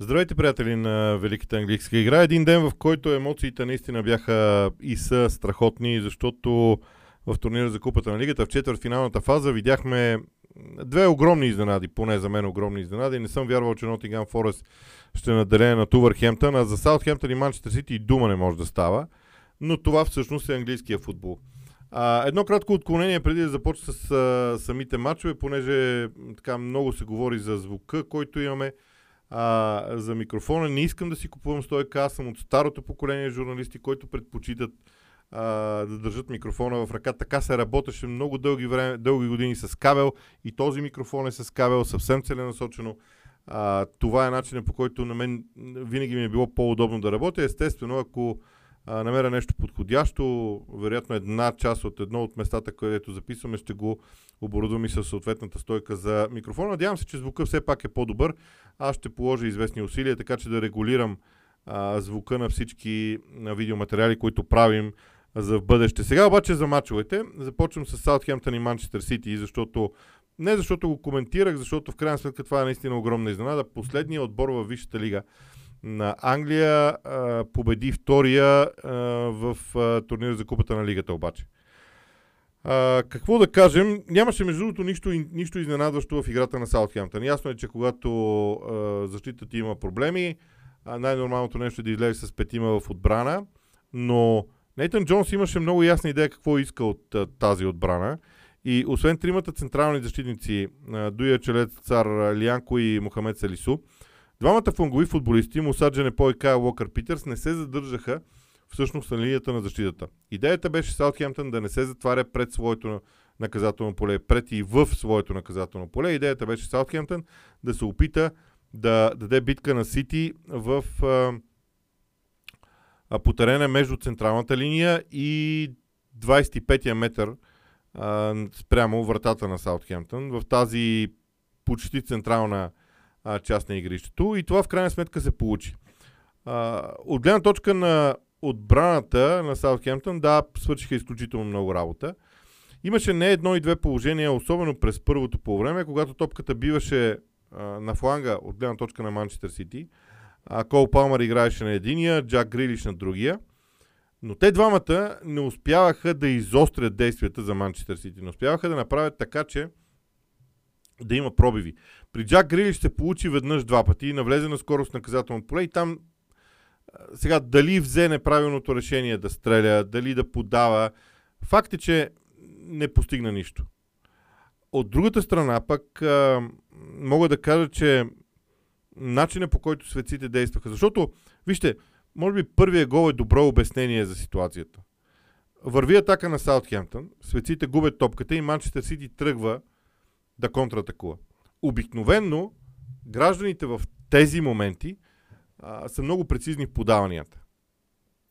Здравейте, приятели на Великата английска игра. Един ден, в който емоциите наистина бяха и са страхотни, защото в турнира за Купата на Лигата в четвърт финалната фаза видяхме две огромни изненади, поне за мен огромни изненади. Не съм вярвал, че Нотингам Форест ще наделе на Тувърхемптън, а за Саутхемптън и Манчестър Сити и дума не може да става. Но това всъщност е английския футбол. А, едно кратко отклонение преди да започна с а, самите матчове, понеже така много се говори за звука, който имаме а, за микрофона. Не искам да си купувам стойка, аз съм от старото поколение журналисти, които предпочитат а, да държат микрофона в ръка. Така се работеше много дълги, време, дълги години с кабел и този микрофон е с кабел съвсем целенасочено. А, това е начинът по който на мен винаги ми е било по-удобно да работя. Естествено, ако а, намеря нещо подходящо, вероятно една част от едно от местата, където записваме, ще го оборудвам и със съответната стойка за микрофона. Надявам се, че звука все пак е по-добър. Аз ще положа известни усилия, така че да регулирам а, звука на всички на видеоматериали, които правим за в бъдеще. Сега обаче за мачовете. Започвам с Саутхемптън и Манчестър Сити, защото не защото го коментирах, защото в крайна сметка това е наистина огромна изненада. Последният отбор във Висшата лига на Англия а, победи втория а, в а, турнира за купата на лигата обаче. А, какво да кажем? Нямаше между другото нищо, нищо изненадващо в играта на Саутхемптън. Ясно е, че когато а, защитата има проблеми, а, най-нормалното нещо е да излезе с петима в отбрана, но Нейтан Джонс имаше много ясна идея какво иска от а, тази отбрана. И освен тримата централни защитници, Дуя Челец, Цар Лянко и Мохамед Салису, двамата фунгови футболисти, Мусаджене По и Кайл Уокър Питърс, не се задържаха всъщност на линията на защитата. Идеята беше Саутхемптън да не се затваря пред своето наказателно поле, пред и в своето наказателно поле. Идеята беше Саутхемптън да се опита да даде битка на Сити в а, по терена между централната линия и 25-я метър а, спрямо вратата на Саутхемптън в тази почти централна а, част на игрището. И това в крайна сметка се получи. А, от гледна точка на отбраната на Саутхемптън, да, свършиха изключително много работа. Имаше не едно и две положения, особено през първото по време, когато топката биваше а, на фланга от гледна точка на Манчестър Сити. А Кол Палмър играеше на единия, Джак Грилиш на другия. Но те двамата не успяваха да изострят действията за Манчестър Сити. Не успяваха да направят така, че да има пробиви. При Джак Грилиш се получи веднъж два пъти, навлезе на скорост наказателно поле и там сега дали взе неправилното решение да стреля, дали да подава, факт е, че не постигна нищо. От другата страна пък мога да кажа, че начинът по който светците действаха, защото, вижте, може би първият гол е добро обяснение за ситуацията. Върви атака на Саутхемптън, светците губят топката и Манчестър Сити тръгва да контратакува. Обикновенно гражданите в тези моменти а, са много прецизни в подаванията.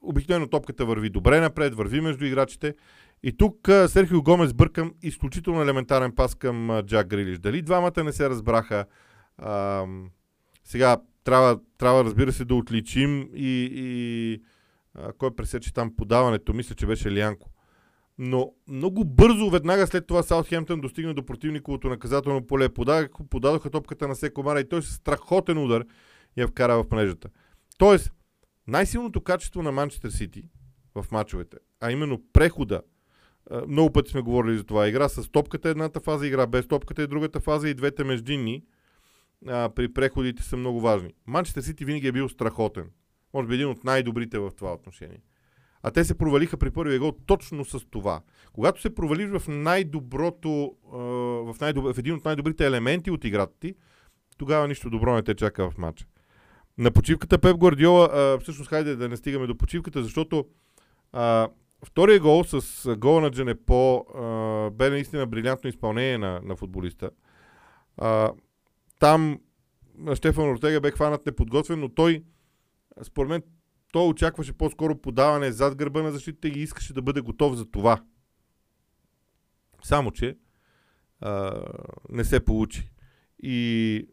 Обикновено топката върви добре напред, върви между играчите. И тук Серхио Гомес бъркам изключително елементарен пас към а, Джак Грилиш. Дали двамата не се разбраха? А, сега трябва, трябва, разбира се, да отличим и, и а, кой пресече там подаването. Мисля, че беше Лянко. Но много бързо, веднага след това Саутхемптън достигна до противниковото наказателно поле. Подадоха, подадоха топката на Секомара и той с страхотен удар я вкара в мрежата. Тоест, най-силното качество на Манчестър Сити в мачовете, а именно прехода, много пъти сме говорили за това, игра с топката е едната фаза, игра без топката е другата фаза и двете междинни а, при преходите са много важни. Манчестър Сити винаги е бил страхотен. Може би един от най-добрите в това отношение. А те се провалиха при първия гол точно с това. Когато се провалиш в най-доброто, в, най-доб... в един от най-добрите елементи от играта ти, тогава нищо добро не те чака в матча. На почивката Пеп Гвардиола, всъщност хайде да не стигаме до почивката, защото а, втория гол с гола на Джанепо а, бе наистина брилянтно изпълнение на, на футболиста. А, там Штефан Ортега бе хванат неподготвен, но той, според мен, той очакваше по-скоро подаване зад гърба на защита и искаше да бъде готов за това. Само, че а, не се получи. И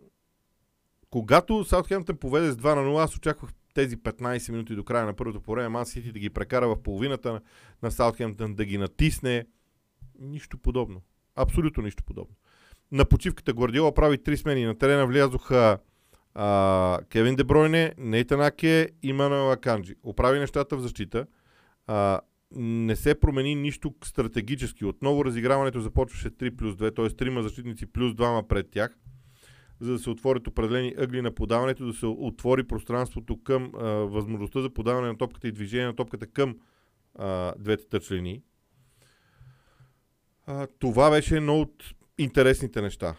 когато Саутхемптън поведе с 2 на 0, аз очаквах тези 15 минути до края на първото по време Ман Сити да ги прекара в половината на, на Саутхемптън, да ги натисне. Нищо подобно. Абсолютно нищо подобно. На почивката Гвардиола прави три смени. На терена влязоха а, Кевин Дебройне, Нейтан Аке и Мануел Аканджи. Оправи нещата в защита. А, не се промени нищо стратегически. Отново разиграването започваше 3 плюс 2, т.е. 3 защитници плюс 2 пред тях, за да се отворят определени ъгли на подаването, да се отвори пространството към а, възможността за подаване на топката и движение на топката към а, двете тъчлини. А, това беше едно от интересните неща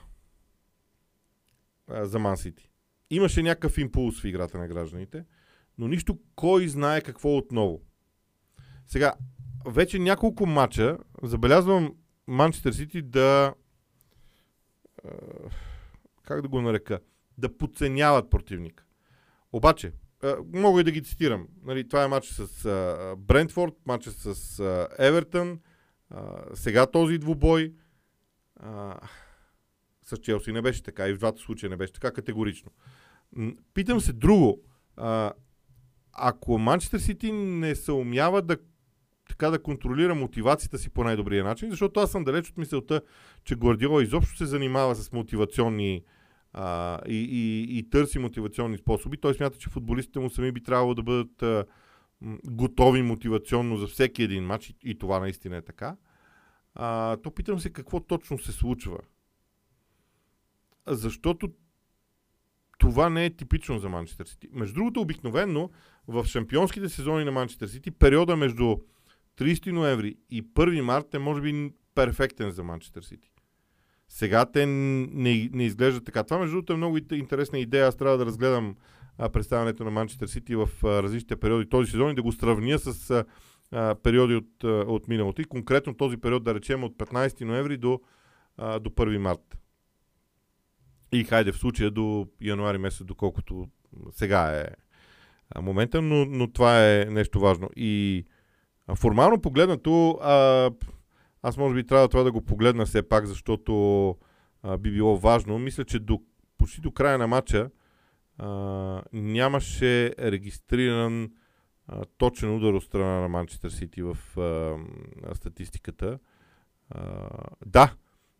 а, за Мансити. Имаше някакъв импулс в играта на гражданите, но нищо кой знае какво отново. Сега, вече няколко мача забелязвам Манчестър Сити да как да го нарека, да подценяват противника. Обаче, мога и да ги цитирам. Нали, това е матч с Брентфорд, матч с Евертън, сега този двубой. с Челси не беше така и в двата случая не беше така категорично. Питам се друго. ако Манчестър Сити не се умява да така да контролира мотивацията си по най-добрия начин, защото аз съм далеч от мисълта, че Гвардиола изобщо се занимава с мотивационни а, и, и, и търси мотивационни способи. Той смята, че футболистите му сами би трябвало да бъдат а, готови мотивационно за всеки един матч и, и това наистина е така. А, то питам се какво точно се случва. Защото това не е типично за Манчестър Сити. Между другото, обикновенно в шампионските сезони на Манчестър Сити, периода между 30 ноември и 1 март е може би перфектен за Манчестър Сити. Сега те не, не изглеждат така. Това, между другото, е много интересна идея. Аз трябва да разгледам а, представянето на Манчестър Сити в а, различните периоди този сезон и да го сравня с а, периоди от, а, от миналото. И конкретно този период, да речем, от 15 ноември до, а, до 1 март. И хайде в случая до януари месец, доколкото сега е момента, но, но това е нещо важно. И формално погледнато, а, аз може би трябва това да го погледна все пак, защото а, би било важно. Мисля, че до, почти до края на матча а, нямаше регистриран а, точен удар от страна на Манчестър Сити в а, статистиката. А, да,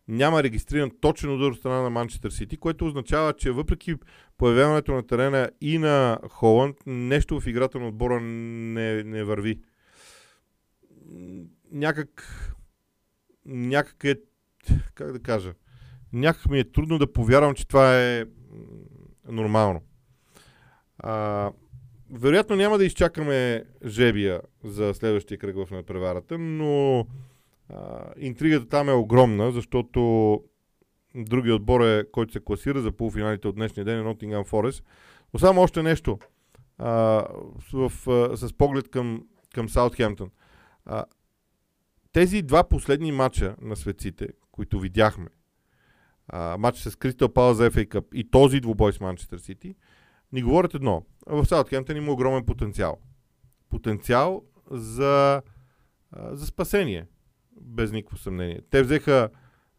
няма регистриран точен удар от страна на Манчестър Сити, което означава, че въпреки появяването на терена и на Холанд, нещо в играта на отбора не, не върви. Някак някак е, как да кажа, някак ми е трудно да повярвам, че това е нормално. А, вероятно няма да изчакаме жебия за следващия кръг в надпреварата, но интригата там е огромна, защото другият отбор е, който се класира за полуфиналите от днешния ден е Nottingham Forest. Но само още нещо а, в, а, с поглед към, към Саутхемптън. А, тези два последни матча на светците, които видяхме, а, матч с Кристал Пала за FA Cup и този двубой с Манчестър Сити, ни говорят едно. В Саутхемптън има огромен потенциал. Потенциал за, а, за спасение, без никакво съмнение. Те взеха,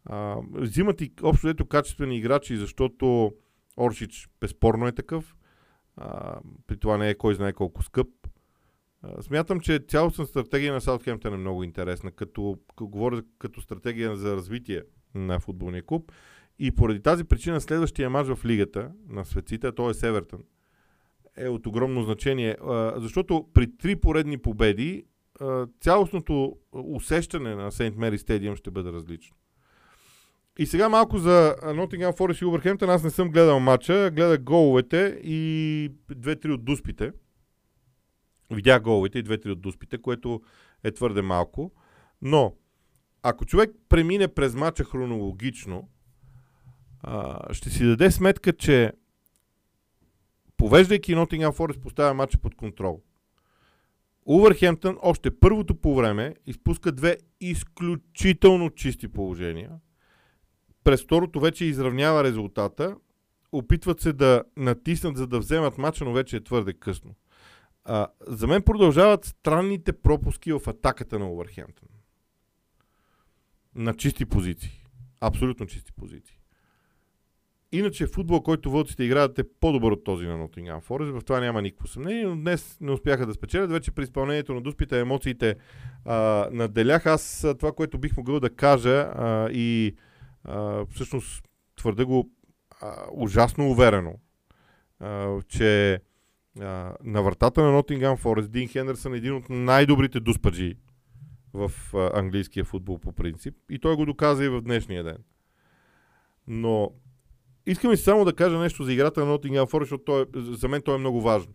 а, взимат и общо ето качествени играчи, защото Оршич безспорно е такъв. А, при това не е кой знае колко скъп. Смятам, че цялостна стратегия на Саутхемптън е много интересна, като, като говоря като стратегия за развитие на футболния клуб. И поради тази причина следващия мач в лигата на светците, т.е. Севертън, е от огромно значение, защото при три поредни победи цялостното усещане на Сейнт Мери Стадиум ще бъде различно. И сега малко за Nottingham Forest и Убърхемптън. Аз не съм гледал матча, гледах головете и две-три от дуспите – Видях головете и две-три от дуспите, което е твърде малко. Но, ако човек премине през мача хронологично, ще си даде сметка, че повеждайки Nottingham Forest поставя мача под контрол. Увърхемптън още първото по време изпуска две изключително чисти положения. През второто вече изравнява резултата. Опитват се да натиснат, за да вземат мача, но вече е твърде късно. А, за мен продължават странните пропуски в атаката на Увърхемптън. На чисти позиции. Абсолютно чисти позиции. Иначе футбол, който вълците играят е по-добър от този на Nottingham Forest. В това няма никакво съмнение, но днес не успяха да спечелят. Вече при изпълнението на дуспите емоциите а, наделях. Аз това, което бих могъл да кажа а, и а, всъщност твърда го а, ужасно уверено а, че а, на вратата на Нотингам Форест Дин Хендерсън е един от най-добрите дуспаджи в а, английския футбол по принцип. И той го доказа и в днешния ден. Но искам и само да кажа нещо за играта на Нотингам Форест, защото той, за мен той е много важно.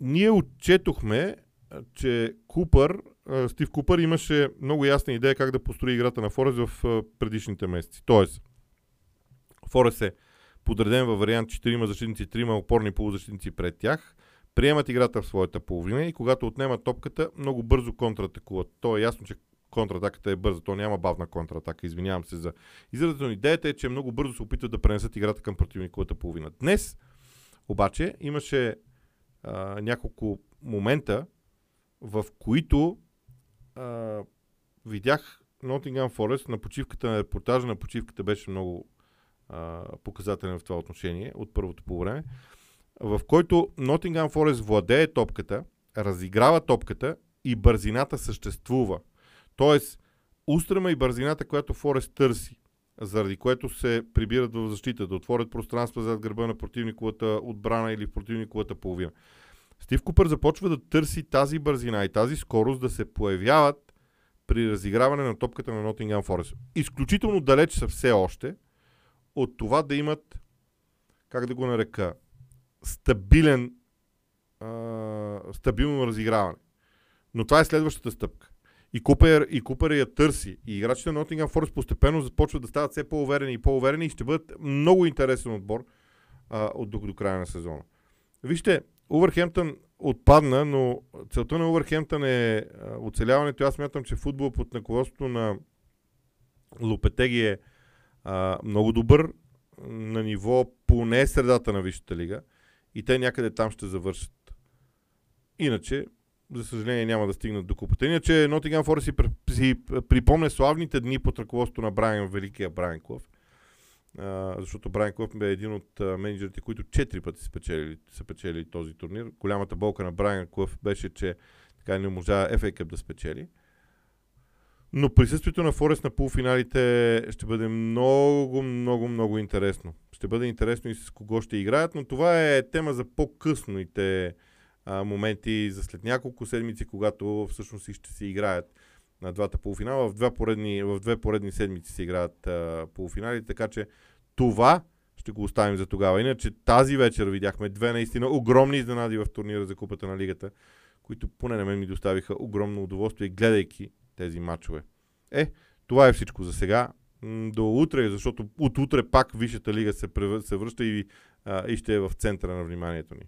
Ние отчетохме, че Купър, Стив Купър имаше много ясна идея как да построи играта на Форест в предишните месеци. Тоест, Форест е подреден във вариант 4 защитници, 3 опорни полузащитници пред тях, приемат играта в своята половина и когато отнемат топката, много бързо контратакуват. То е ясно, че контратаката е бърза, то няма бавна контратака, извинявам се за изразът, но идеята е, че много бързо се опитват да пренесат играта към противниковата половина. Днес обаче имаше а, няколко момента, в които а, видях Nottingham Forest на почивката, на репортажа на почивката беше много а, показателен в това отношение от първото по време, в който Nottingham Forest владее топката, разиграва топката и бързината съществува. Тоест, устрема и бързината, която Форест търси, заради което се прибират в защита, да отворят пространства зад гърба на противниковата отбрана или в противниковата половина. Стив Купър започва да търси тази бързина и тази скорост да се появяват при разиграване на топката на Nottingham Forest. Изключително далеч са все още от това да имат, как да го нарека, стабилен, а, стабилно разиграване. Но това е следващата стъпка. И Купер, и Купер я търси. И играчите на Nottingham Forest постепенно започват да стават все по-уверени и по-уверени и ще бъдат много интересен отбор а, от до, до края на сезона. Вижте, Увърхемптън отпадна, но целта на Увърхемптън е оцеляването. Аз смятам, че футбол под наководството на Лопетеги е а, много добър на ниво поне средата на Висшата лига и те някъде там ще завършат. Иначе, за съжаление, няма да стигнат до купата. Иначе Нотингам Форест си, си припомня славните дни под ръководството на Брайан, великия Брайан Клъв а, защото Брайан Клъп е един от а, менеджерите, които четири пъти са печели, са печели този турнир. Голямата болка на Брайан Клъп беше, че така не можа FA Cup да спечели. Но присъствието на Форест на полуфиналите ще бъде много, много, много интересно. Ще бъде интересно и с кого ще играят, но това е тема за по-късните а, моменти, за след няколко седмици, когато всъщност ще се играят на двата полуфинала. В, два поредни, в две поредни седмици се играят а, полуфинали, така че това ще го оставим за тогава. Иначе тази вечер видяхме две наистина огромни изненади в турнира за Купата на Лигата, които поне на мен ми доставиха огромно удоволствие, гледайки тези матчове. Е, това е всичко за сега. До утре, защото от утре пак Висшата лига се, превър... се връща и, а, и ще е в центъра на вниманието ни.